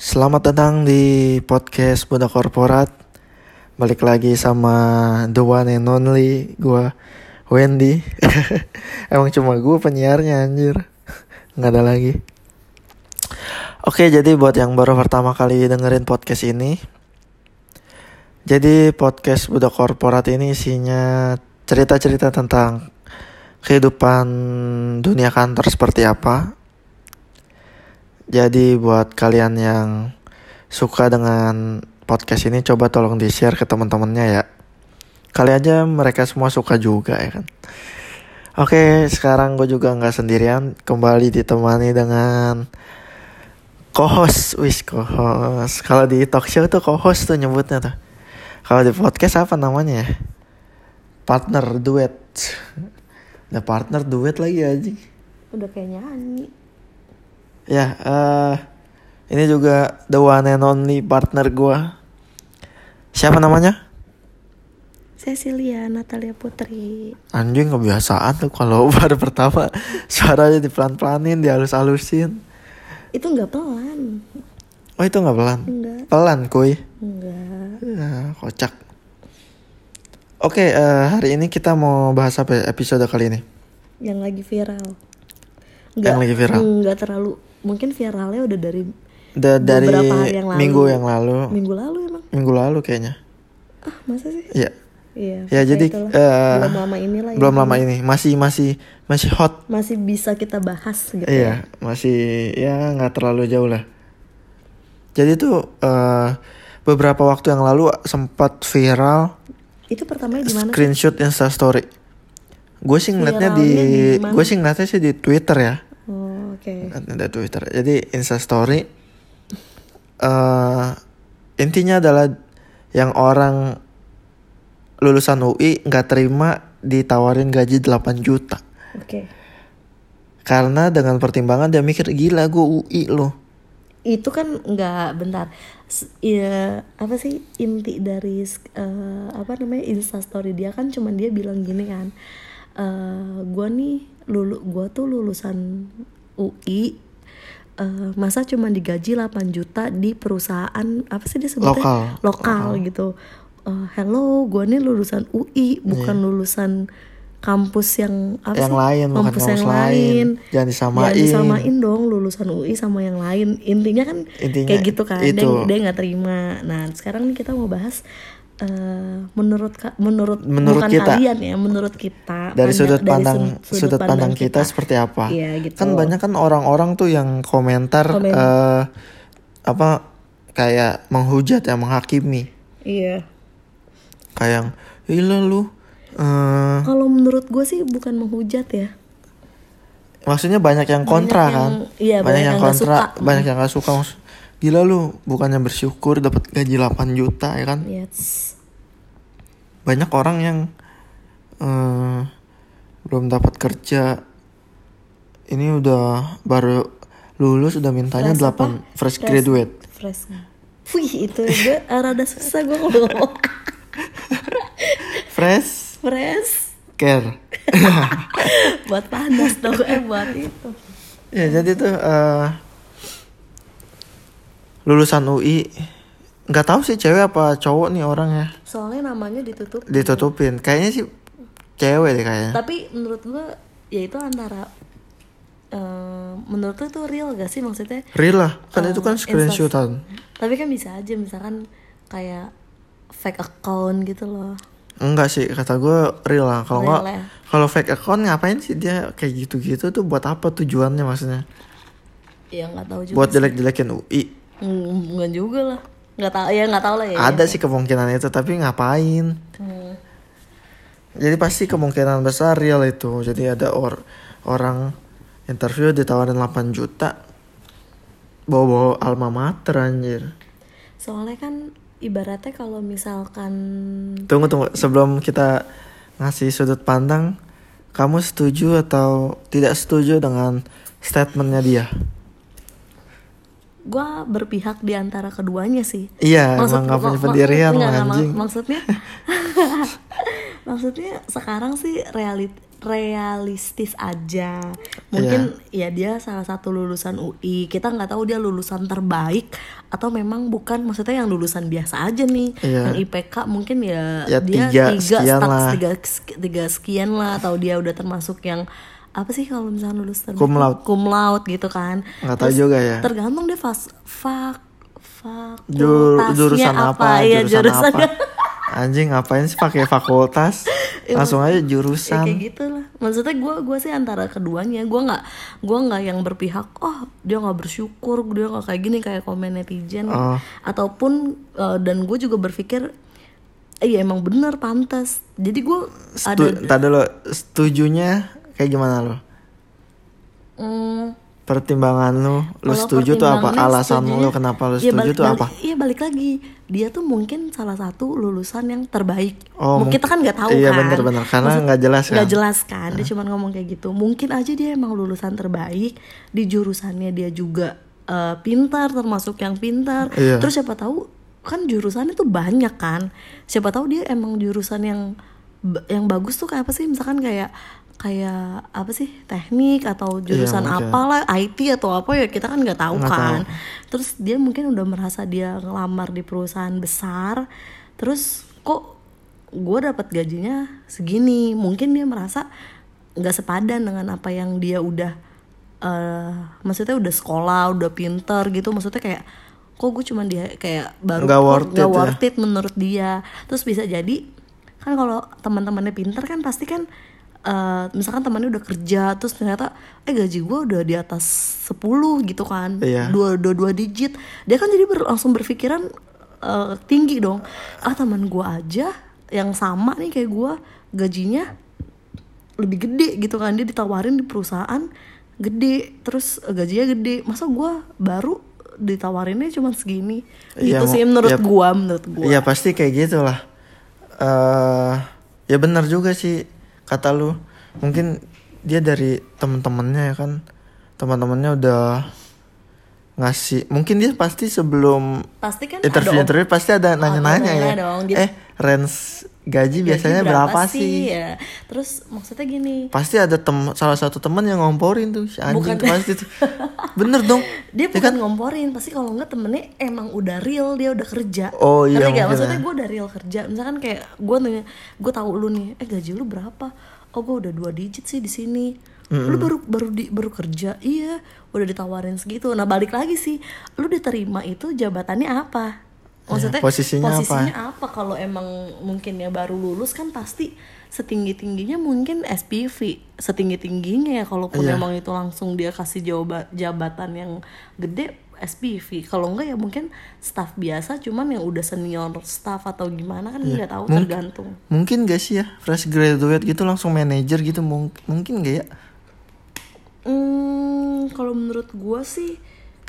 Selamat datang di podcast Budak Korporat. Balik lagi sama the one and only Gue Wendy. Emang cuma gue penyiarnya anjir. Nggak ada lagi. Oke jadi buat yang baru pertama kali dengerin podcast ini Jadi podcast Budak Korporat ini isinya cerita-cerita tentang kehidupan dunia kantor seperti apa jadi buat kalian yang suka dengan podcast ini coba tolong di share ke teman-temannya ya. Kali aja mereka semua suka juga ya kan. Oke, sekarang gue juga nggak sendirian, kembali ditemani dengan co-host, wis co-host. Kalau di talk show tuh co-host tuh nyebutnya tuh. Kalau di podcast apa namanya ya? Partner duet. Ada partner duet lagi aja. Udah kayak nyanyi. Ya, uh, ini juga the one and only partner gue. Siapa namanya? Cecilia Natalia Putri. Anjing kebiasaan tuh kalau baru pertama suaranya dipelan-pelanin, dihalus-halusin. Itu nggak pelan. Oh itu nggak pelan? Enggak. Pelan kuy. Enggak. Ya, kocak. Oke, uh, hari ini kita mau bahas apa ya episode kali ini? Yang lagi viral. Yang lagi viral. Enggak terlalu. Mungkin viralnya udah dari Da dari beberapa hari yang lalu. minggu yang lalu. minggu lalu emang. Minggu lalu kayaknya. Ah masa sih? Iya. Iya. Ya jadi itulah. eh, belum lama inilah. ya. belum lama ini masih masih masih hot Masih bisa kita bahas gitu. Iya, masih ya nggak terlalu jauh lah. Jadi tuh eh, beberapa waktu yang lalu sempat viral Itu pertamanya di mana? screenshot Insta Story. Gue sih ngeliatnya di, gue sih ngeliatnya sih di Twitter ya, Oh, oke. ada Twitter. Jadi Insta Story eh intinya adalah yang orang lulusan UI nggak terima ditawarin gaji 8 juta. Oke. Karena dengan pertimbangan dia mikir gila gue UI loh. itu kan nggak bentar S- ya apa sih inti dari eh, apa namanya instastory dia kan cuman dia bilang gini kan eh gue nih lulu gue tuh lulusan UI eh, masa cuma digaji 8 juta di perusahaan apa sih dia sebutnya Lokal. lokal gitu Eh, hello gue nih lulusan UI bukan Iya. lulusan kampus yang apa yang sih? lain bukan kampus kampus yang lain. lain Jangan disamain. Jangan disamain dong lulusan UI sama yang lain. Intinya kan Intinya kayak gitu kan. Dia itu. dia nggak terima. Nah, sekarang nih kita mau bahas eh, menurut menurut Menurut bukan kita. kalian ya, menurut kita dari sudut pandang sud- sudut, pandang kita, seperti apa Iya, gitu. kan banyak kan orang-orang tuh yang komentar Komen. eh, apa kayak menghujat ya menghakimi Iya. kayak gila lu eh, Kalau menurut gue sih bukan menghujat ya. maksudnya banyak yang kontra Banyak kan yang- iya, banyak yang nggak kontra suka. banyak yang gak suka Maksud- gila lu bukannya bersyukur dapat gaji 8 juta ya kan Yes. banyak orang yang eh, belum dapat kerja ini udah baru lulus udah mintanya Fresh 8 apa? fresh graduate Fresh. Wih, itu gue rada susah gue ngomong. fresh Fresh. care buat panas dong eh buat itu. ya jadi tuh eh, lulusan UI nggak tahu sih cewek apa cowok nih orangnya. Soalnya namanya ditutup. ditutupin. Kayaknya sih cewek deh kayaknya. Tapi menurut gue ya itu antara eh, menurut lu tuh real gak sih maksudnya? Real lah. Kan Eh, itu kan screenshotan. Tapi kan bisa aja misalkan kayak fake account gitu loh. Enggak sih kata gue real lah. Kalau nggak ya. kalau fake account ngapain sih dia kayak gitu-gitu tuh? Buat apa tujuannya maksudnya? Ya nggak tahu juga buat jelek-jelekin UI Hmm, nggak juga lah. Nggak tahu ya nggak tahu lah ya. Ada sih kemungkinan itu tapi ngapain? Hmm. jadi pasti kemungkinan besar real itu. Jadi ada or orang interview ditawarin 8 juta bawa-bawa alma mater anjir. Soalnya kan ibaratnya kalau misalkan tunggu tunggu. Sebelum kita ngasih sudut pandang kamu setuju atau tidak setuju dengan statementnya dia gue berpihak di antara keduanya sih iya emang gak punya pendirian mak- anjing maksudnya maksudnya sekarang sih realit realistis aja mungkin Iya. ya dia salah satu lulusan UI kita nggak tahu dia lulusan terbaik atau memang bukan maksudnya yang lulusan biasa aja nih Iya. yang IPK mungkin ya, Ya, dia tiga tiga sekian lah. tiga, tiga sekian lah atau dia udah termasuk yang apa sih kalau misalnya lulus terbaik Cum laude. cum laude gitu kan. Nggak tahu juga ya. tergantung deh fas fak Jur- fakultasnya jurusan apa, Iya, jurusan apa. anjing ngapain sih pakai fakultas? Langsung aja ya jurusan. kayak gitu lah maksudnya gue gue sih antara keduanya. Gue nggak gue nggak yang berpihak oh dia nggak bersyukur dia nggak kayak gini kayak komen netizen. Oh. ataupun eh, dan gue juga berpikir iya emang bener pantas. Jadi gue ada tadi lo setujunya kayak gimana lo mm, pertimbangan lu Kalau setuju tuh apa alasan lu kenapa lu Iya, setuju balik- tuh balik- apa Iya balik lagi dia tuh mungkin salah satu lulusan yang terbaik. Oh, kita kan nggak tahu iya, kan. bener-bener. Karena Maksud- nggak jelas kan. Nggak jelas kan. Dia cuma ngomong kayak gitu. Mungkin aja dia emang lulusan terbaik di jurusannya dia juga eh, pintar termasuk yang pintar. Iya. Terus siapa tahu kan jurusannya tuh banyak kan. Siapa tahu dia emang jurusan yang yang bagus tuh kayak apa sih? Misalkan kayak kayak apa sih teknik atau jurusan mungkin. apalah IT atau apa ya kita kan nggak tahu Nggak kan. terus dia mungkin udah merasa dia ngelamar di perusahaan besar terus kok gue dapat gajinya segini. Mungkin dia merasa nggak sepadan dengan apa yang dia udah eh maksudnya udah sekolah udah pinter gitu. Maksudnya kayak kok gue cuman dia kayak baru Nggak worth it ya. worth it menurut dia. Terus bisa jadi kan kalau teman-temannya pinter kan pasti kan eh, misalkan temannya udah kerja terus ternyata eh gaji gue udah di atas 10 gitu kan. Iya. dua dua dua digit. Dia kan jadi ber- langsung berpikiran eh, tinggi dong. Ah teman gue aja yang sama nih kayak gue gajinya lebih gede gitu kan. Dia ditawarin di perusahaan gede terus gajinya gede. Masa gue baru ditawarinnya cuma segini? Iya, gitu sih mau- menurut ya- gua menurut gua. Iya pasti kayak gitu lah. eh ya benar juga sih kata lu. Mungkin dia dari temen-temennya ya kan. Teman-temannya udah ngasih. Mungkin dia pasti sebelum pasti kan interview ada interview pasti ada nanya-nanya nanya ya. dong. Dia- Eh range gaji gaji biasanya berapa, sih? ya. Terus maksudnya gini. Pasti ada tem salah satu teman yang ngomporin tuh si anjing Bukan. tuh pasti tuh. Bener dong. dia Ya bukan ngomporin pasti kalau enggak temennya emang udah real dia udah kerja. Oh, iya, mungkin maksudnya ya. gue udah real kerja. Misalkan kayak gue nanya gue tahu lu nih eh gaji lu berapa? Oh gue udah dua digit sih di sini. Lu baru baru di baru kerja? Iya udah ditawarin segitu. Nah balik lagi sih. Lu diterima itu jabatannya apa maksudnya Iya, posisinya apa? apa kalau emang mungkin ya baru lulus kan pasti setinggi tingginya mungkin SPV setinggi tingginya ya kalaupun Iya. emang itu langsung dia kasih jawab jabatan yang gede SPV kalau enggak ya mungkin staff biasa cuman yang udah senior staff atau gimana kan nggak tahu Mungkin- tergantung Mungkin gak sih ya fresh graduate gitu langsung manajer gitu mung- mungkin gak ya? hmm kalau menurut gua sih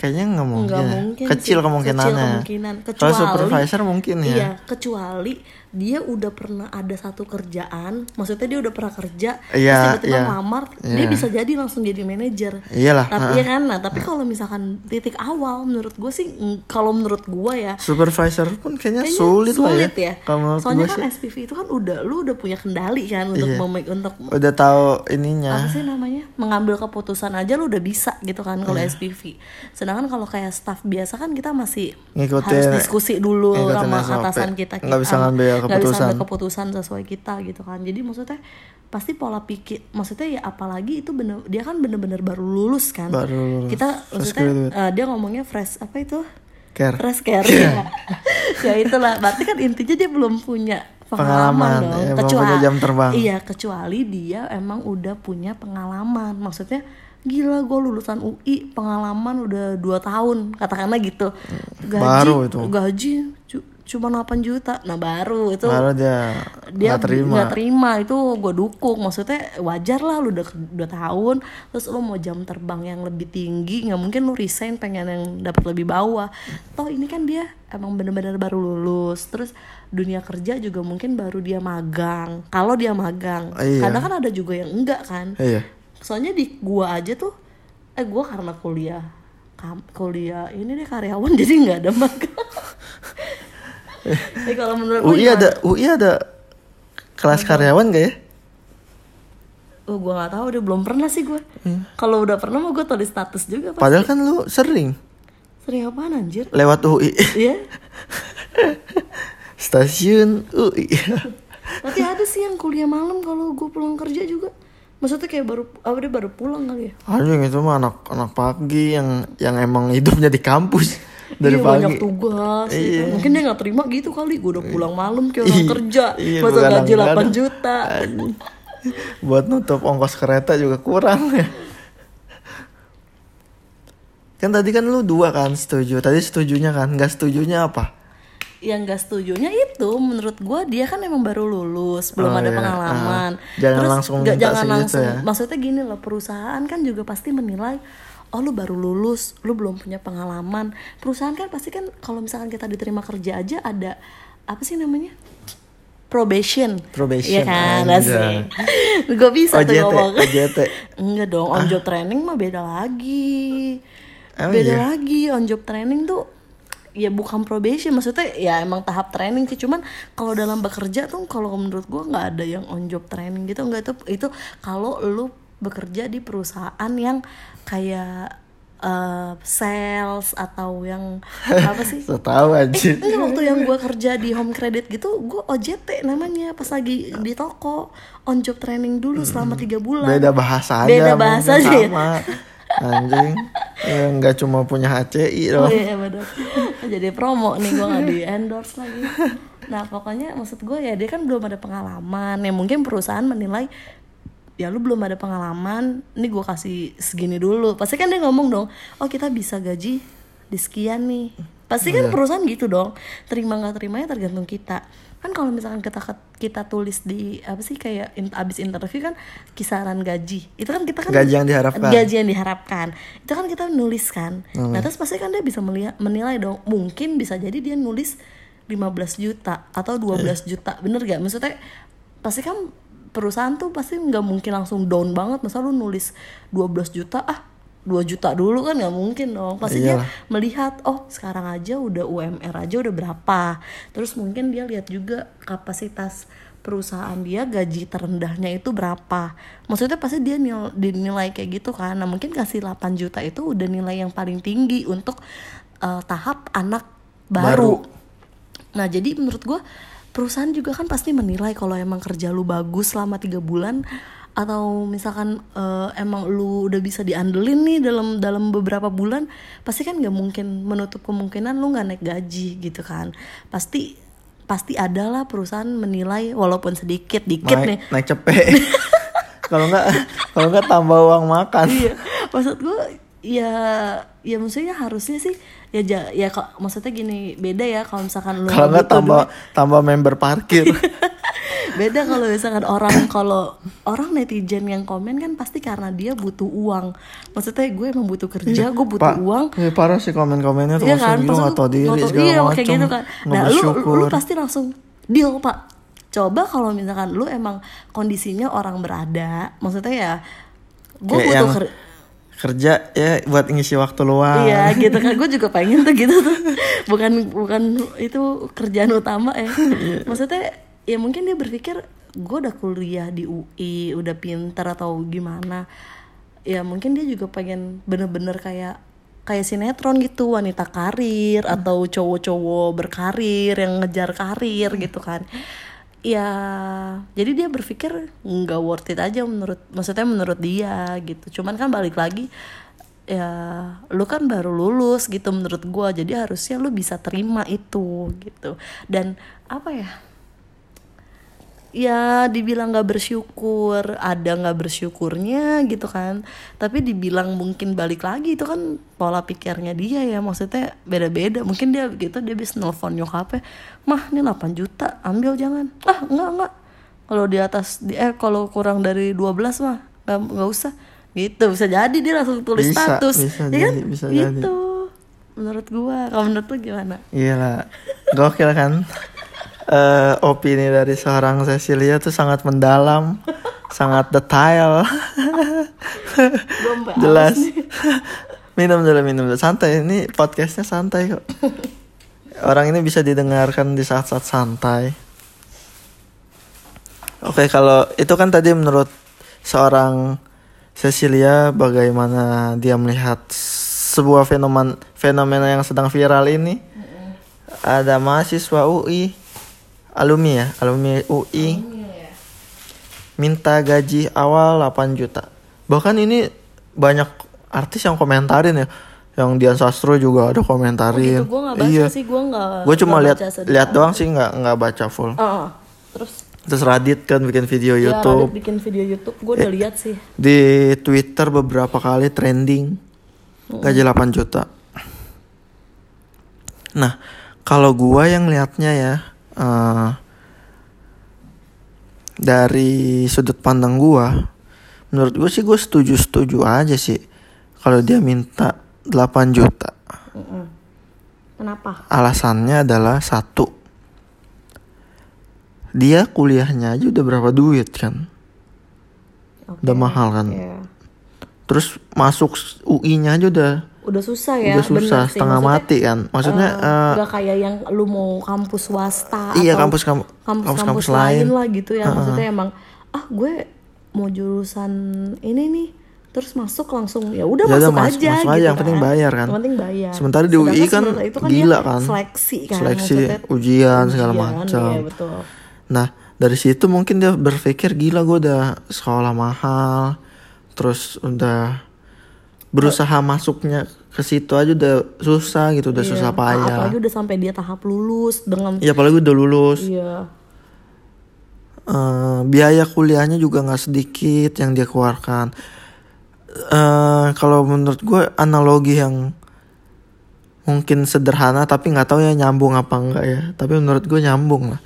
Kayaknya nggak mungkin. nggak ya. mungkin Kecil sih. kemungkinannya. kecil kemungkinan Kalau kecuali supervisor mungkin ya. iya kecuali dia udah pernah ada satu kerjaan maksudnya dia udah pernah kerja Iya, terus tiba-tiba iya. ngelamar dia Iya. bisa jadi langsung jadi manajer Iyalah, tapi ha-ha. ya kan nah tapi kalau misalkan titik awal menurut gue sih mm, kalau menurut gue ya Supervisor pun kayaknya, kayaknya sulit, lah sulit ya. ya, Kalau soalnya kan sih SPV itu kan udah lu udah punya kendali kan untuk Iya. mem- untuk udah tahu apa ininya. sih namanya mengambil keputusan aja lu udah bisa gitu kan Iya. kalau SPV sedangkan kalau kayak staff biasa kan kita masih Ngikutin- harus diskusi dulu sama SOP. atasan kita Nggak bisa nggak bisa ambil keputusan sesuai kita gitu kan jadi maksudnya pasti pola pikir maksudnya ya apalagi itu bener dia kan bener-bener baru lulus kan Baru lulus. kita Fresh maksudnya graduate. eh, dia ngomongnya fresh apa itu Care. fresh care ya. ya itulah berarti kan intinya dia belum punya pengalaman, Pengalaman, dong ya, kecuali punya jam terbang. iya kecuali dia emang udah punya pengalaman maksudnya gila gue lulusan UI pengalaman udah dua tahun katakanlah gitu gaji Baru itu. gaji cuma 8 juta. Nah baru itu Baru dia dia nggak terima. nggak terima. Itu gue dukung. Maksudnya wajar lah lu udah dua tahun. Terus lu mau jam terbang yang lebih tinggi nggak mungkin lu resign pengen yang dapat lebih bawah. Toh ini kan dia emang bener-bener baru lulus. Terus dunia kerja juga mungkin baru dia magang. Kalau dia magang. Iya. kadang kan ada juga yang enggak kan. Iya. soalnya di gua aja tuh eh gua karena kuliah kuliah ini deh karyawan jadi nggak ada magang Eh kalau menurut UI gimana? ada UI ada kelas karyawan gak ya? oh gue nggak tahu deh belum pernah sih gue kalau udah pernah mau gue tulis status juga pasti. Padahal kan lu sering. Sering apaan anjir? Lewat UI. Iya. Stasiun UI. tapi ada sih yang kuliah malam kalau gue pulang kerja juga. Maksudnya kayak baru apa dia baru pulang kali ya? Anjing itu mah anak anak pagi yang yang emang hidupnya di kampus dari iya, pagi. banyak tugas gitu. mungkin dia nggak terima gitu kali gue udah pulang malam kayak orang Iya, kerja iya, masa gaji begadang-gadang. 8 juta Buat nutup ongkos kereta juga kurang ya. Kan tadi kan lu dua kan setuju. Tadi setujunya kan, nggak setujunya apa? yang gak setujunya itu menurut gue dia kan emang baru lulus belum Oh, ada iya. pengalaman Ah, jangan langsung nggak- minta jangan segitu langsung ya. maksudnya gini loh perusahaan kan juga pasti menilai oh lu baru lulus lu belum punya pengalaman. Perusahaan kan pasti kan kalau misalkan kita diterima kerja aja ada apa sih namanya? Probation. Probation, Iya kan? asik. Gue bisa tuh OJT, ngomong. OJT. enggak dong on job training mah beda lagi. Emang beda iya? lagi on job training tuh ya bukan probation maksudnya ya emang tahap training sih. Cuman kalau dalam bekerja tuh kalau menurut gua nggak ada yang on job training gitu nggak itu itu kalau lu bekerja di perusahaan yang kayak eh, sales atau yang apa sih So tahu aja. Enggak waktu yang gue kerja di home credit gitu gue OJT namanya pas lagi di toko on job training dulu selama tiga bulan Beda bahasa aja. Beda bahasa aja sama. Anjing. Ya, nggak cuma punya HCI Oh loh. iya bener Jadi promo nih gue gak di endorse lagi Nah pokoknya maksud gue ya dia kan belum ada pengalaman Ya mungkin perusahaan menilai Ya lu belum ada pengalaman Ini gue kasih segini dulu. Pasti kan dia ngomong dong Oh kita bisa gaji di sekian nih. Pasti kan perusahaan gitu dong Terima gak terimanya tergantung kita. Kan kalau misalkan kita kita tulis di apa sih kayak in- abis interview kan kisaran gaji. Itu kan kita kan Gaji yang diharapkan. gaji yang diharapkan. Itu kan kita nulis kan. Nah terus pasti kan dia bisa melihat menilai dong mungkin bisa jadi dia nulis 15 juta atau 12 juta. Bener gak maksudnya pasti kan perusahaan tuh pasti nggak mungkin langsung down banget. Masa lu nulis 12 juta? Ah 2 juta dulu kan nggak mungkin dong. Pasti dia Iyalah. melihat oh sekarang aja udah UMR aja udah berapa? Terus mungkin dia lihat juga kapasitas perusahaan dia gaji terendahnya itu berapa. Maksudnya pasti dia nil, dinilai kayak gitu kan. Nah mungkin kasih 8 juta itu udah nilai yang paling tinggi untuk eh, tahap anak baru, Baru. nah jadi menurut gua perusahaan juga kan pasti menilai kalau emang kerja lu bagus selama tiga bulan atau misalkan eh, emang lu udah bisa diandelin nih dalam dalam beberapa bulan pasti kan nggak mungkin menutup kemungkinan lu nggak naik gaji gitu kan pasti pasti ada lah perusahaan menilai walaupun sedikit dikit nih naik, naik cepet. Kalau nggak kalau nggak tambah uang makan. iya maksud gue ya ya maksudnya harusnya sih ya ja, ya kok maksudnya gini beda ya kalau misalkan lu Kalau nggak butuh tambah tambah member parkir. beda kalau misalkan orang kalau orang netizen yang komen kan pasti karena dia butuh uang maksudnya gue emang butuh kerja gue butuh Pak, uang eh, parah sih komen-komennya tuh Iya langsung kan, gitu lu- diri nggak tahu- segala iya, macam. kayak gitu kan. Nah, lu, lu pasti langsung deal pak. Coba kalau misalkan lu emang kondisinya orang berada, maksudnya ya, gue butuh yang kerja ya buat ngisi waktu luang. Iya gitu kan, gue juga pengen tuh gitu tuh. Bukan bukan itu kerjaan utama ya. Iya. Maksudnya ya mungkin dia berpikir gue udah kuliah di UI, udah pinter atau gimana. Ya mungkin dia juga pengen bener-bener kayak kayak sinetron gitu wanita karir atau cowok-cowok berkarir yang ngejar karir gitu kan ya jadi dia berpikir nggak worth it aja menurut maksudnya menurut dia gitu. Cuman kan balik lagi ya lu kan baru lulus gitu menurut gua. Jadi harusnya lu bisa terima itu gitu. Dan apa ya ya dibilang nggak bersyukur. Ada nggak bersyukurnya gitu kan. Tapi dibilang mungkin balik lagi itu kan pola pikirnya dia ya. Maksudnya beda-beda. Mungkin dia gitu dia bisa nelfon nyokapnya mah ini 8 juta ambil jangan. Ah enggak enggak kalau di atas di eh kalau kurang dari 12 mah nggak nggak usah. Gitu bisa jadi dia langsung tulis Bisa, status. bisa ya kan? jadi, bisa jadi. gitu menurut gua. Kalau menurut lu gimana? Iya lah, gokil kan. Eh, opini dari seorang Cecilia tuh sangat mendalam, sangat detail, jelas. minum dulu, minum dulu. Santai, ini podcastnya santai kok. Orang ini bisa didengarkan di saat-saat santai. Oke, kalau itu kan tadi menurut seorang Cecilia bagaimana dia melihat sebuah fenomena fenomena yang sedang viral ini. Ada mahasiswa UI alumni ya, alumni UI minta gaji awal 8 juta. Bahkan ini banyak artis yang komentarin ya. Yang Dian Sastro juga ada Oh komentarin. gitu, gue gak baca iya. sih, gue gak Gue cuma nggak lihat lihat doang sih nggak nggak baca full. Heeh. Terus Terus Radit kan bikin video ya YouTube. Radit bikin video YouTube, gue udah lihat sih. Di Twitter beberapa kali trending gaji 8 juta. Nah, kalau gua yang liatnya ya eh, dari sudut pandang gua, menurut gua sih gue setuju-setuju aja sih kalau dia minta 8 juta. Kenapa? Alasannya adalah satu, dia kuliahnya aja udah berapa duit kan, Oke. udah mahal kan. Iya. Terus masuk UI-nya aja udah Udah susah ya, udah susah bener sih. setengah Maksudnya, mati kan. Maksudnya eh, eh, nggak kayak yang lu mau kampus swasta iya atau kampus kampus kampus-kampus lain lah gitu ya maksudnya emang ah gue mau jurusan ini nih terus masuk langsung ya udah Ya masuk, masuk- aja masuk gitu aja, yang penting bayar kan. yang penting bayar Sementara di UI kan itu gila dia kan. seleksi kan Seleksi, maksudnya ujian, segala ujian, macam. iya, betul Nah dari situ mungkin dia berpikir gila gue udah sekolah mahal, terus udah berusaha masuknya ke situ aja udah susah gitu, udah Iya. susah payah. apalagi udah sampai dia tahap lulus dengan Ya apalagi udah lulus, iya Eh, biaya kuliahnya juga nggak sedikit yang dia keluarkan. Eh kalau menurut gue analogi yang mungkin sederhana tapi nggak tahu ya nyambung apa enggak ya. Tapi menurut gue nyambung lah.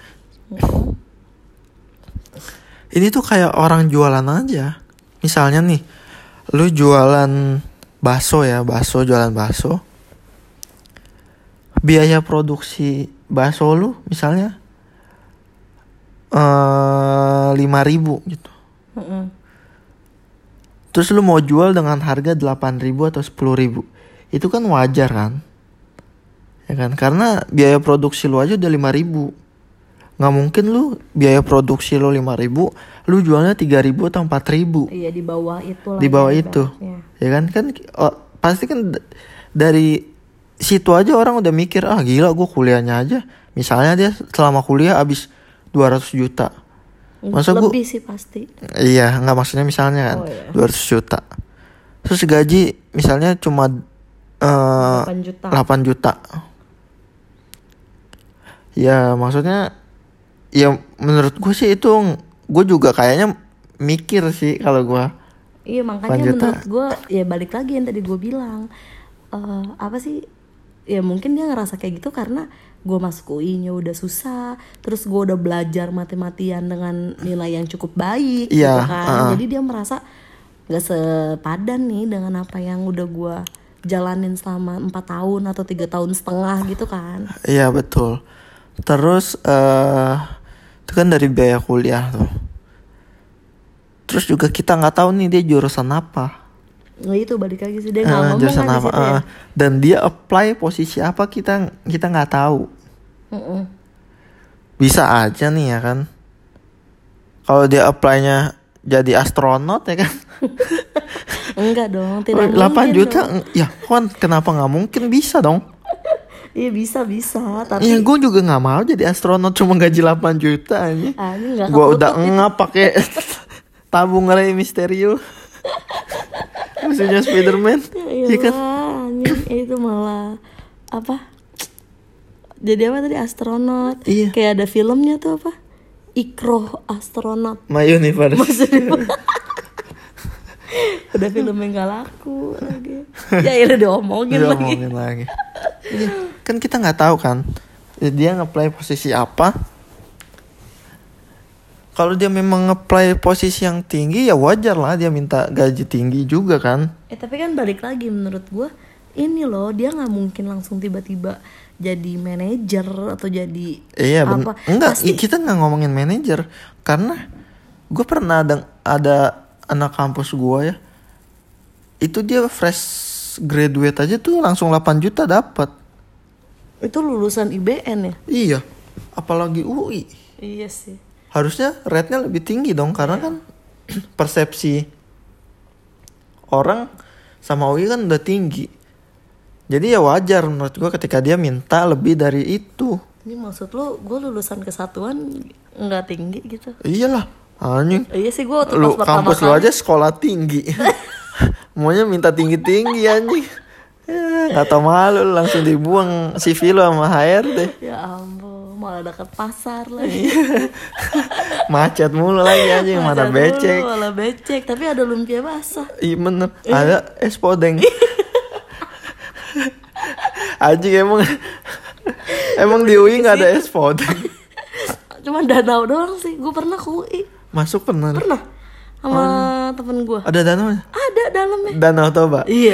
Ini tuh kayak orang jualan aja. Misalnya nih, lu jualan bakso ya, bakso jualan bakso. Biaya produksi bakso lu misalnya eh lima ribu gitu. Mm-mm. Terus lu mau jual dengan harga 8.000 atau 10.000 Itu kan wajar kan Ya kan Karena biaya produksi lu aja udah 5.000 Nggak mungkin lu biaya produksi lu 5.000 Lu jualnya 3.000 atau 4.000 iya di bawah itu lah Di bawah ya, itu ibaratnya. Ya kan Kan oh, pasti kan dari situ aja orang udah mikir Ah gila gue kuliahnya aja Misalnya dia selama kuliah habis 200 juta Masa gua- lebih sih pasti Iya, nggak maksudnya misalnya kan Oh, iya. 200 juta. Terus gaji misalnya cuma eh 8 juta 8 juta. Ya, maksudnya ya menurut gue sih itu gue juga kayaknya mikir sih kalau gue. Iya makanya Lanjut, menurut gue ya balik lagi yang tadi gue bilang eh apa sih ya mungkin dia ngerasa kayak gitu karena gue masuk UI-nya udah susah terus gue udah belajar mati-matian dengan nilai yang cukup baik Iya, gitu kan uh-uh. jadi dia merasa gak sepadan nih dengan apa yang udah gue jalanin selama empat tahun atau tiga tahun setengah gitu kan Iya betul. Terus eh itu kan dari biaya kuliah tuh. Terus juga kita nggak tahu nih dia jurusan apa. nah itu balik lagi sih dia nggak Eh, ngomong jurusan kan apa? situ ya. Dan dia apply posisi apa kita kita nggak tahu. Mm-mm. bisa aja nih ya kan kalau dia apply-nya jadi astronot ya kan enggak dong tidak 8 mungkin juta dong. ya kan kenapa nggak mungkin bisa dong iya bisa bisa tapi ya gue juga nggak mau jadi astronot cuma gaji 8 juta aja nggak gue udah ngap pakai tabung Rey Mysterio musuhnya Spiderman Ya Iya kan anjing. itu malah apa? Jadi apa tadi astronot? Iya. Kayak ada filmnya tuh apa? Ikro astronot. My Universe Udah film yang gak laku lagi. Ya udah diomongin lagi. ngomongin lagi. Iya, kan kita nggak tahu kan dia nge-play posisi apa. Kalau dia memang nge-play posisi yang tinggi ya wajar lah dia minta gaji tinggi juga kan. Eh tapi kan balik lagi menurut gua ini loh dia nggak mungkin langsung tiba-tiba jadi manajer atau jadi iya ben- apa. enggak pasti kita nggak ngomongin manajer. Karena gue pernah ada ada anak kampus gue ya itu dia fresh graduate aja tuh langsung 8 juta dapat itu lulusan IBN ya iya apalagi UI iya sih harusnya rate-nya lebih tinggi dong karena kan persepsi orang sama UI kan udah tinggi. Jadi ya wajar menurut gua ketika dia minta lebih dari itu. Ini maksud lu gue lulusan kesatuan nggak tinggi gitu? Iyalah, anjing. Iya sih gue waktu Lu pas kampus lu aja sekolah tinggi. Maunya minta tinggi-tinggi anjing. Ya, Gak tau malu lu langsung dibuang CV lu sama HRD. Ya ampun, malah deket pasar lagi. Macet mulu lagi anjing, mana becek. mulu, Malah becek, tapi ada lumpia basah. Iya bener, ada es podeng. Anjing emang Emang di UI gak ada es podeng Cuma danau doang sih. Gue pernah ke UI. Masuk pernah Pernah sama temen gue. Ada danau Ada dalamnya. Danau Toba Iya.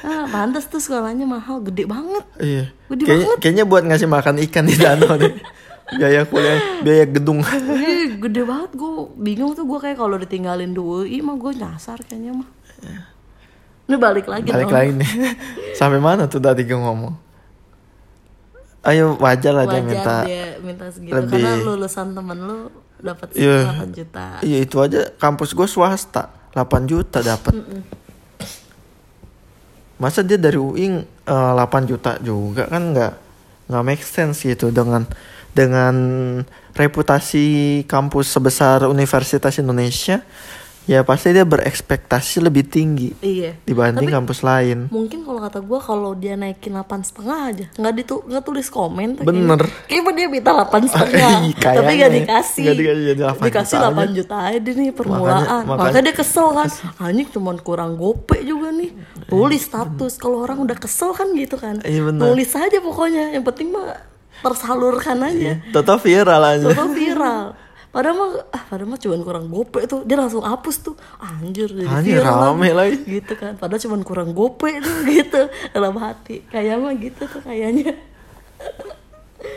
ah, pantas tuh sekolahnya mahal, gede banget. Iya Gede Kayaknya, banget. kayaknya buat ngasih makan ikan di danau deh Biaya kuliah, biaya gedung Ih, gede banget gue bingung tuh gue kayak kalau ditinggalin di UI mah gue nyasar kayaknya mah. Ini balik lagi Balik dong. lagi nih Sampai mana tuh tadi gue ngomong Ayo wajar lah dia Wajar minta dia minta segitu lebih. karena lulusan temen lu dapat Iya. 8 juta. Iya itu aja kampus gue swasta 8 juta dapat. Masa dia dari UI eh, 8 juta juga kan nggak nggak make sense gitu dengan dengan reputasi kampus sebesar Universitas Indonesia ya pasti dia berekspektasi lebih tinggi Iya. dibanding kampus lain. Mungkin kalau kata gue kalau dia naikin 8 setengah aja nggak ditu nggak tulis komen Bener. kayaknya. Dia minta 8 setengah Ih, tapi nggak dikasih Nggak dikasih, jadi 8 dikasih juta 8 aja. juta aja nih permulaan Makanya- makanya, makanya- dia kesel kan anjing cuman kurang gope juga nih tulis status kalau orang udah kesel kan gitu kan Iya, bener. tulis aja pokoknya yang penting mah tersalurkan aja Toto viral aja. Toto viral Padahal mah, ah, padahal mah cuman kurang gope tuh Dia langsung hapus tuh Anjir jadi Anjir, viral rame lagi. Gitu kan Padahal cuman kurang gope tuh gitu Dalam hati Kayak mah gitu tuh kayaknya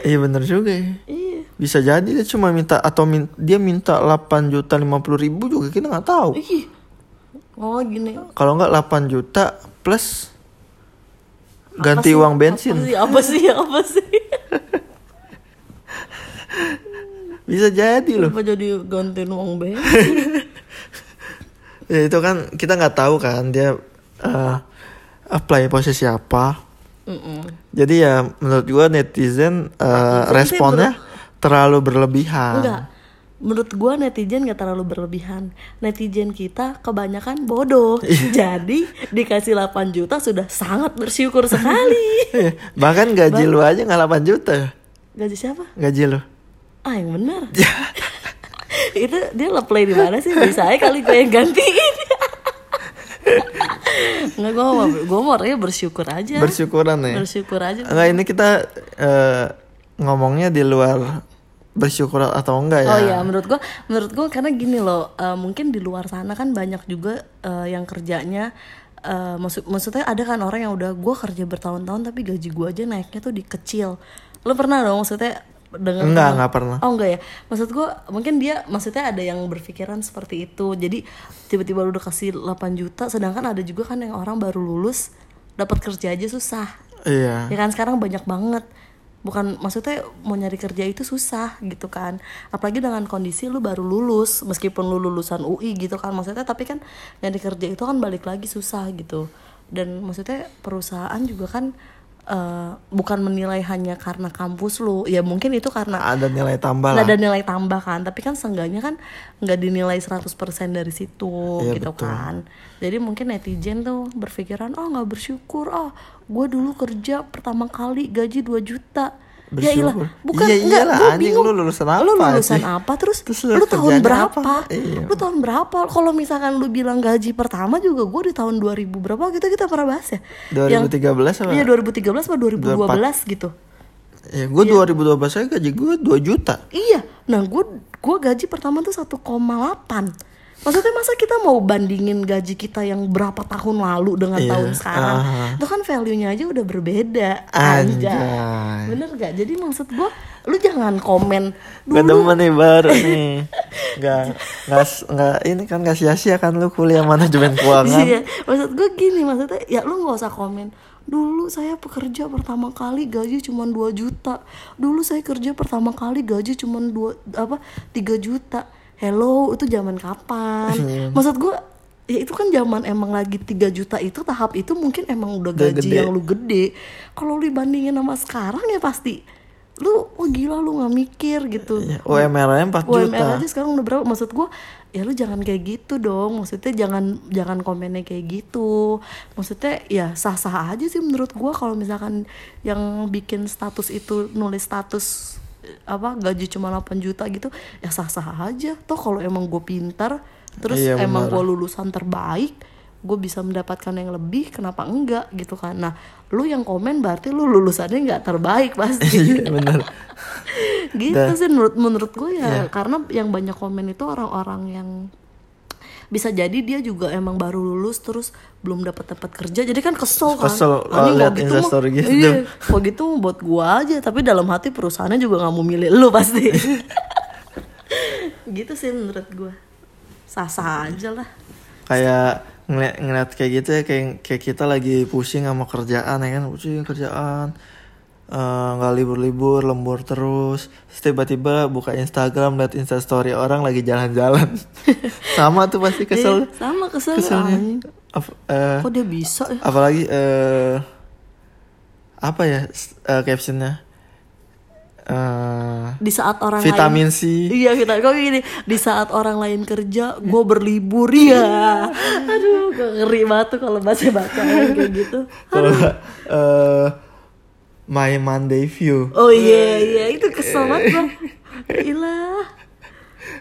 Iya bener juga ya. Iya Bisa jadi dia cuma minta atau min- dia minta 8 juta 50 ribu juga kita nggak tahu. Ih Oh gini Kalau nggak 8 juta plus Apa ganti sih? uang bensin. Apa sih Apa sih, apa sih? Bisa jadi loh. Apa jadi gantiin uang bensin Ya itu kan kita nggak tahu kan dia eh, apply posisi apa. Mm-mm. Jadi ya menurut gua netizen eh, responnya terlalu berlebihan. Enggak Menurut gua netizen gak terlalu berlebihan Netizen kita kebanyakan bodoh Iya. Jadi dikasih 8 juta sudah sangat bersyukur sekali Iya, Bahkan gaji lu aja nggak 8 juta. Gaji siapa? Gaji lu. Ah yang benar. itu dia nge-play di mana sih? Bisa aja kali gue yang gantiin. Enggak gue mau gue mau orangnya bersyukur aja. Bersyukuran ya. Bersyukur aja. Enggak ini kita eh, ngomongnya di luar bersyukur atau enggak ya? Oh iya, menurut gua, menurut gua karena gini loh, eh, mungkin di luar sana kan banyak juga eh, yang kerjanya, eh, maksud maksudnya ada kan orang yang udah gua kerja bertahun-tahun tapi gaji gua aja naiknya tuh di kecil. Lo pernah dong maksudnya dengan Enggak, enggak pernah. Oh enggak ya, maksud gua mungkin dia maksudnya ada yang berpikiran seperti itu. Jadi tiba-tiba lu udah kasih 8 juta, sedangkan ada juga kan yang orang baru lulus dapat kerja aja susah. Iya. Ya kan sekarang banyak banget. Bukan maksudnya mau nyari kerja itu susah gitu kan. Apalagi dengan kondisi lu baru lulus, meskipun lu lulusan UI gitu kan. Maksudnya tapi kan nyari kerja itu kan balik lagi susah gitu. Dan maksudnya perusahaan juga kan eh, bukan menilai hanya karena kampus lu. Ya mungkin itu karena Ada nilai tambah lah. ada nilai tambah kan tapi kan seenggaknya kan nggak dinilai 100% dari situ Iya, gitu betul. kan jadi mungkin netizen tuh berpikiran oh nggak bersyukur oh gue dulu kerja pertama kali gaji 2 juta ya ilah Bersyukur. bukan Iya, enggak iyalah, gue anjing, bingung lu lulusan apa lu lulusan sih? apa terus, Terus lu tahun berapa apa? Iya. lu tahun berapa kalau misalkan lu bilang gaji pertama juga gue di tahun 2000 berapa gitu kita pernah bahas ya Yang- 2013 apa? iya 2013 atau 2012 gitu Ya, gue 2012 aja gaji gue 2 juta. Iya, nah gue gue gaji pertama tuh 1,8 Maksudnya masa kita mau bandingin gaji kita yang berapa tahun lalu dengan Iya, tahun sekarang aha. Itu kan value-nya aja udah berbeda Anjay. Bener gak? Jadi maksud gue Lu jangan komen Gak dulu demen nih baru nih. Gak, gak, gak, ini kan gak sia-sia kan lu kuliah manajemen keuangan. Iya, maksud gue gini maksudnya ya lu nggak usah komen dulu saya pekerja pertama kali gaji cuma 2 juta dulu saya kerja pertama kali gaji cuma dua apa 3 juta hello itu zaman kapan Hmm. maksud gue ya itu kan zaman emang lagi 3 juta itu tahap itu mungkin emang udah gaji gede. yang lu gede kalau lu dibandingin sama sekarang ya pasti lu oh gila lu nggak mikir gitu Ya, UMR-nya 4 juta. UMR aja sekarang udah berapa maksud gua ya lu jangan kayak gitu dong maksudnya jangan jangan komennya kayak gitu maksudnya ya sah sah aja sih menurut gua kalau misalkan yang bikin status itu nulis status apa gaji cuma 8 juta gitu ya sah sah aja toh kalau emang gue pintar terus Iya, emang gue lulusan terbaik gue bisa mendapatkan yang lebih kenapa enggak gitu kan nah lu yang komen berarti lu lulusannya nggak terbaik pasti Iya bener. gitu Dan- sih menurut menurut gue ya Iya. karena yang banyak komen itu orang-orang yang bisa jadi dia juga emang baru lulus terus belum dapat dapat kerja. Jadi kan kesel kan. Kesel, Anjing, oh, liat gitu mah- gitu. iya kalau gitu buat gua aja. Tapi dalam hati perusahaannya juga nggak mau milih lu pasti. Gitu sih menurut gua. Sah-sah aja lah. Kayak ngeliat, ngeliat kayak gitu ya kayak, kayak kita lagi pusing sama kerjaan ya kan? Pusing kerjaan Eh, nggak libur-libur lembur terus. Tiba-tiba buka Instagram liat instastory orang lagi jalan-jalan. Sama tuh pasti kesel. Iya, sama kesel keselnya. Ap- eh, kok dia bisa ya? apalagi eh apa ya eh, captionnya? Eh di saat orang vitamin lain C. Iya kita kok gini? Di saat orang lain kerja gue berlibur ya. Aduh gue ngeri banget tuh kalau baca bacaan kayak gitu. kalau eh my Monday view Oh iya iya itu kesel banget bang. Gila.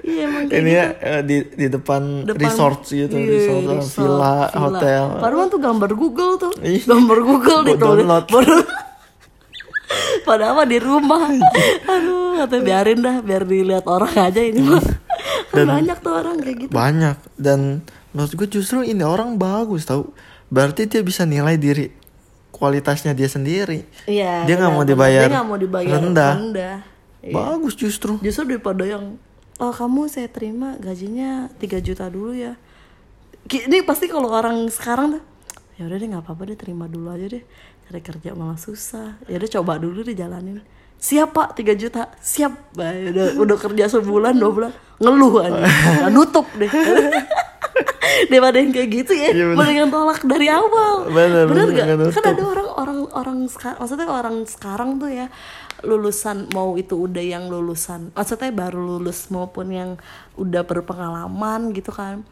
Iya emang kayak ini gitu. ya eh, di di depan, Depan- resort gitu iya, resort, resort, villa, hotel Padahal tuh gambar Google tuh. Ih. Gambar Google ditulis. download. Baru- Padahal mah di rumah. Aduh, katanya biarin dah, biar dilihat orang aja ini mah. Kan banyak tuh orang kayak gitu. banyak dan menurut gue justru ini orang bagus tau berarti dia bisa nilai diri kualitasnya dia sendiri Iya. Dia nggak mau dibayar Dia nggak mau dibayar rendah. rendah. Iya. bagus justru Justru daripada yang oh kamu saya terima gajinya 3 juta dulu ya. Ini pasti kalau orang sekarang tuh ya udah deh nggak apa-apa deh terima dulu aja deh cari kerja malah susah ya udah coba dulu deh jalanin siap pak 3 juta siap Bah, udah udah kerja sebulan dua bulan ngeluh aja Nah, nutup deh daripada yang kayak gitu ya. Bener. mendingan tolak dari awal. Bener, bener, gak? nggak? kan ada orang orang orang sekarang maksudnya orang sekarang tuh ya lulusan mau itu udah yang lulusan maksudnya baru lulus maupun yang udah berpengalaman gitu kan.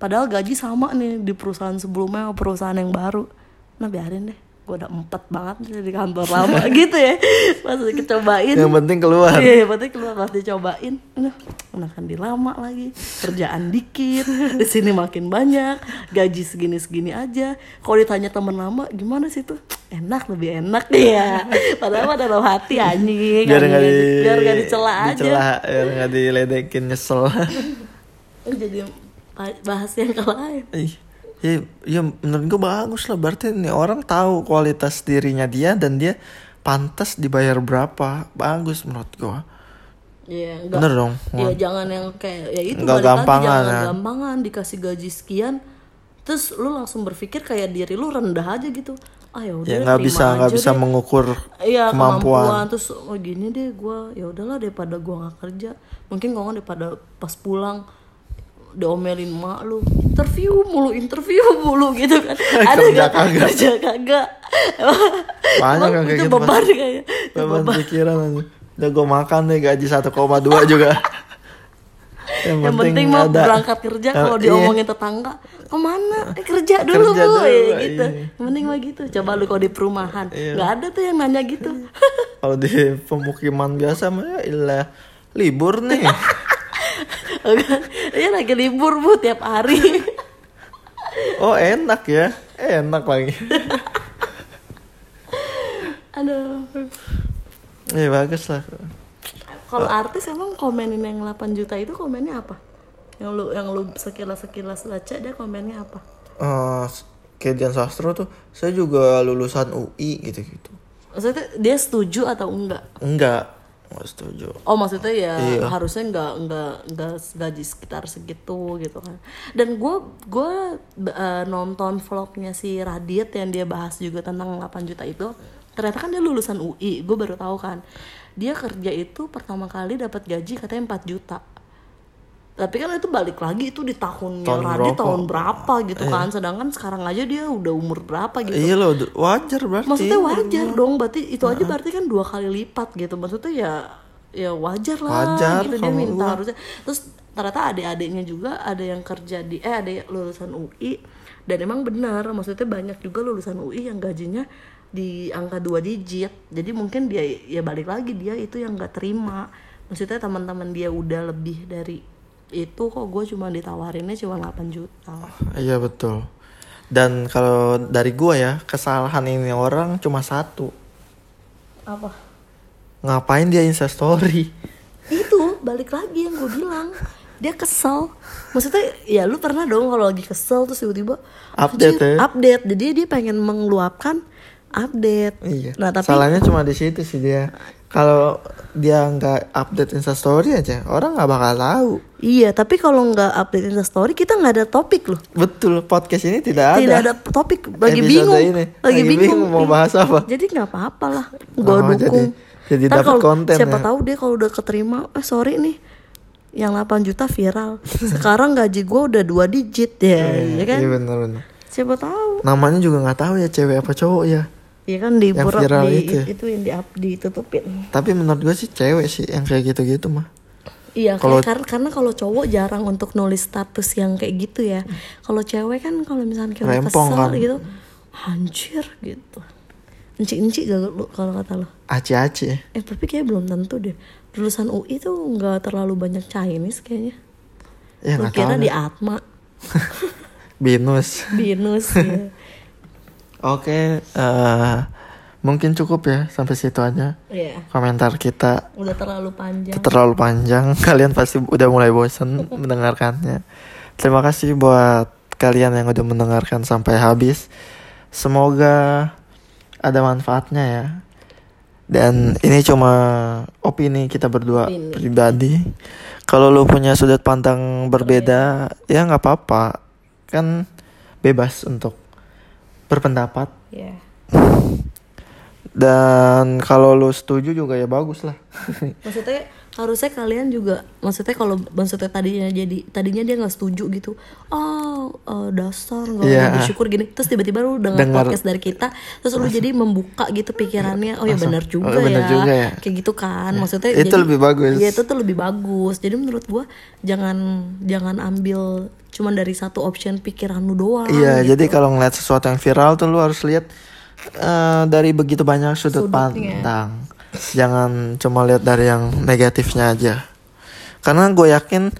Padahal gaji sama nih di perusahaan sebelumnya perusahaan yang baru. Nah biarin deh gue udah empat banget di kantor lama gitu ya pas kecobain yang penting keluar Iya, yang penting keluar pas dicobain, aduh, enakan di lama lagi, kerjaan dikit, di sini makin banyak, gaji segini segini aja. Kalau ditanya temen lama, gimana sih tuh? Enak, lebih enak ya. Padahal dalam hati anjing, biar nggak di biar nggak dicela aja. dicela, biar nggak diledekin nyesel Jadi bahas yang lain. Ya, ya menurut gue bagus lah berarti nih orang tahu kualitas dirinya dia dan dia pantas dibayar berapa bagus menurut gue Iya, enggak. bener dong Ya jangan yang kayak ya itu Nggak balik lagi, gampangan, jangan ya. gampangan dikasih gaji sekian terus lu langsung berpikir kayak diri lu rendah aja gitu ah ya udah ya nggak bisa nggak bisa deh. mengukur Iya kemampuan. kemampuan. terus oh gini deh gue ya udahlah daripada gue nggak kerja mungkin nggak daripada pas pulang diomelin mak lu interview mulu interview mulu gitu kan. Ada kagak. kerja kagak. Banyak kayak itu gitu, beban kayak beban pikiran aja udah gue makan deh gaji 1,2 juga. Yang, yang penting mah ada. berangkat kerja kalau iya. diomongin tetangga ke mana? Eh, kerja dulu Kerja bu dulu, Ya, gitu. Iya. yang penting mah gitu. Coba lu kalau di perumahan. Iya. nggak ada tuh yang nanya gitu. Kalau di pemukiman biasa mah ya ilah libur nih Iya lagi libur bu tiap hari. Oh enak ya. Enak lagi aduh. Ya bagus lah. Kalau artis emang komenin yang 8 juta itu komennya apa? Yang lu yang lu sekilas sekilas baca dia komennya apa? Eh, kayak Dian Sastro tuh saya juga lulusan UI gitu-gitu. Maksudnya dia setuju atau enggak? Enggak nggak setuju Oh maksudnya ya Iya. harusnya nggak nggak nggak gaji sekitar segitu gitu kan. Dan gue gue eh, nonton vlognya si Radit yang dia bahas juga tentang 8 juta itu. Ternyata kan dia lulusan UI, gue baru tahu kan. Dia kerja itu pertama kali dapat gaji katanya 4 juta. Tapi kan itu balik lagi itu di tahunnya Tahun Radit berapa? tahun berapa gitu kan. Sedangkan sekarang aja dia udah umur berapa gitu. Iya loh, wajar berarti. maksudnya wajar dong berarti itu aja berarti kan dua kali lipat gitu. Maksudnya ya ya wajar lah Wajar gitu. Dia minta gua. harusnya. Terus ternyata adik-adiknya juga ada yang kerja di eh ada yang lulusan UI dan emang benar maksudnya banyak juga lulusan UI yang gajinya di angka dua digit. Jadi mungkin dia ya balik lagi dia itu yang nggak terima. Maksudnya teman-teman dia udah lebih dari itu kok gue cuma ditawarinnya cuma 8 juta Iya betul. Dan kalau dari gua ya, kesalahan ini orang cuma satu. apa Ngapain dia Insta story? itu balik lagi yang gue bilang dia kesel maksudnya ya lu pernah dong kalau lagi kesel terus tiba-tiba Update "Anjir, ya?" update jadi dia pengen mengeluapkan update Iya. nah tapi Salahnya cuma di situ sih dia. Kalau dia nggak update Insta story aja, orang nggak bakal tahu. iya tapi kalau nggak update Insta story kita nggak ada topik loh Betul, podcast ini tidak ada. tidak ada topik lagi Episode bingung ini. lagi Lagi bingung, bingung mau bahas apa. jadi nggak apa-apa lah gue Oh, dukung jadi- jadi dapat konten siapa ya. tahu dia kalau udah keterima eh sorry nih yang 8 juta viral sekarang gaji gue udah dua digit ya, ya kan Iya benar-benar. siapa tahu Namanya juga nggak tahu ya cewek apa cowok ya. Iya kan di Yang viral di, itu ya? itu yang di ditutupin. Tapi menurut gue sih cewek sih yang kayak gitu-gitu mah. Iya, kayak karena karena kalau cowok jarang untuk nulis status yang kayak gitu ya. Kalau cewek kan kalau misalnya kita Rempong kesel kan. gitu, anjir gitu. Enci-enci gak lu kalau kata lo? Aci-aci. Eh tapi kayak belum tentu deh. Lulusan UI tuh nggak terlalu banyak Chinese kayaknya. Ya Lu tahu. kira di. Atma, Binus. binus ya. Oke, eh mungkin cukup ya sampai situ aja Iya, komentar kita udah terlalu panjang. terlalu panjang. Kalian pasti udah mulai bosen mendengarkannya. Terima kasih buat kalian yang udah mendengarkan sampai habis. Semoga ada manfaatnya ya. Dan ini cuma opini kita berdua Opini. pribadi. Kalau lu punya sudut pandang berbeda, ya nggak apa-apa. Kan bebas untuk berpendapat. Iya. Dan kalau lu setuju juga ya bagus lah. maksudnya harusnya kalian juga maksudnya kalau maksudnya tadinya jadi tadinya dia nggak setuju gitu oh eh, dasar nggak mau bersyukur gini terus tiba-tiba lu dengar podcast dari kita terus lu jadi membuka gitu pikirannya oh ya benar juga, oh, benar ya. juga ya. kayak gitu kan maksudnya Itu lebih bagus. Iya itu tuh lebih bagus jadi menurut gua jangan jangan ambil cuman dari satu option pikiran lu doang Iya, gitu. jadi kalau ngeliat sesuatu yang viral tuh lu harus lihat eh, dari begitu banyak sudut Sudutnya. pandang. Jangan cuma lihat dari yang negatifnya aja. Karena gue yakin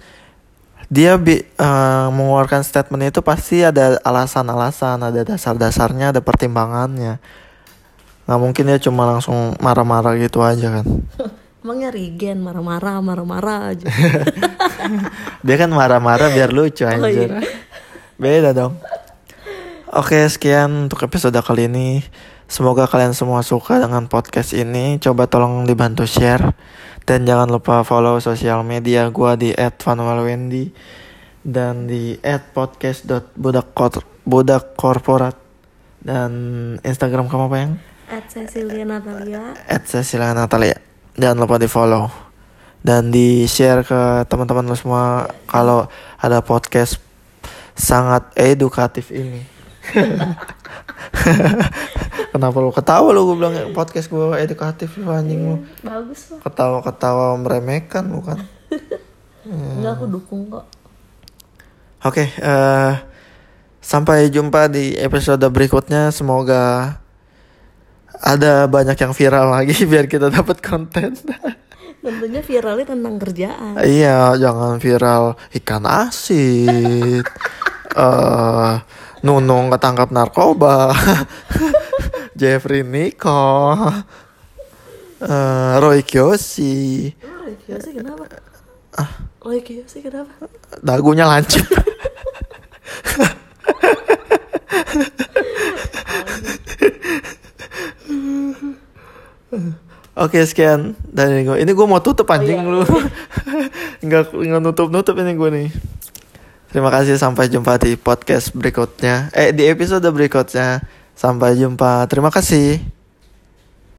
dia bi eh, mengeluarkan statement itu pasti ada alasan-alasan, ada dasar-dasarnya, ada pertimbangannya. Nggak mungkin dia cuma langsung marah-marah gitu aja kan. emangnya Regen marah-marah marah-marah aja Dia kan marah-marah biar lucu anjir. iya. Beda dong. Oke, sekian untuk episode kali ini. Semoga kalian semua suka dengan podcast ini. Coba tolong dibantu share dan jangan lupa follow sosial media gua di @vanuelwendy dan di @podcast.budakkorporat dan Instagram kamu apa yang? at Cecilia Natalia Cecilia Natalia. Jangan lupa di follow dan di share ke teman-teman lu semua kalau ada podcast sangat edukatif ini. Kenapa lu ketawa lu gue bilang podcast gue edukatif lu anjing lu. bagus lah Ketawa-ketawa meremehkan bukan? enggak aku dukung kok Oke, eh sampai jumpa di episode berikutnya. Semoga ada banyak yang viral lagi biar kita dapat konten. tentunya viralnya tentang kerjaan Iya, jangan viral ikan asin. eh Nunung ketangkap narkoba. Jeffrey Nicole. eh Roy Kiyoshi. Roy Kiyoshi kenapa? Ah. Roy Kiyoshi kenapa? Dagunya lancip. Oke sekian dari gue. Ini gue mau tutup anjing lu. Enggak enggak nutup nutup ini gue nih. Terima kasih sampai jumpa di podcast berikutnya. Eh di episode berikutnya. Sampai jumpa. Terima kasih.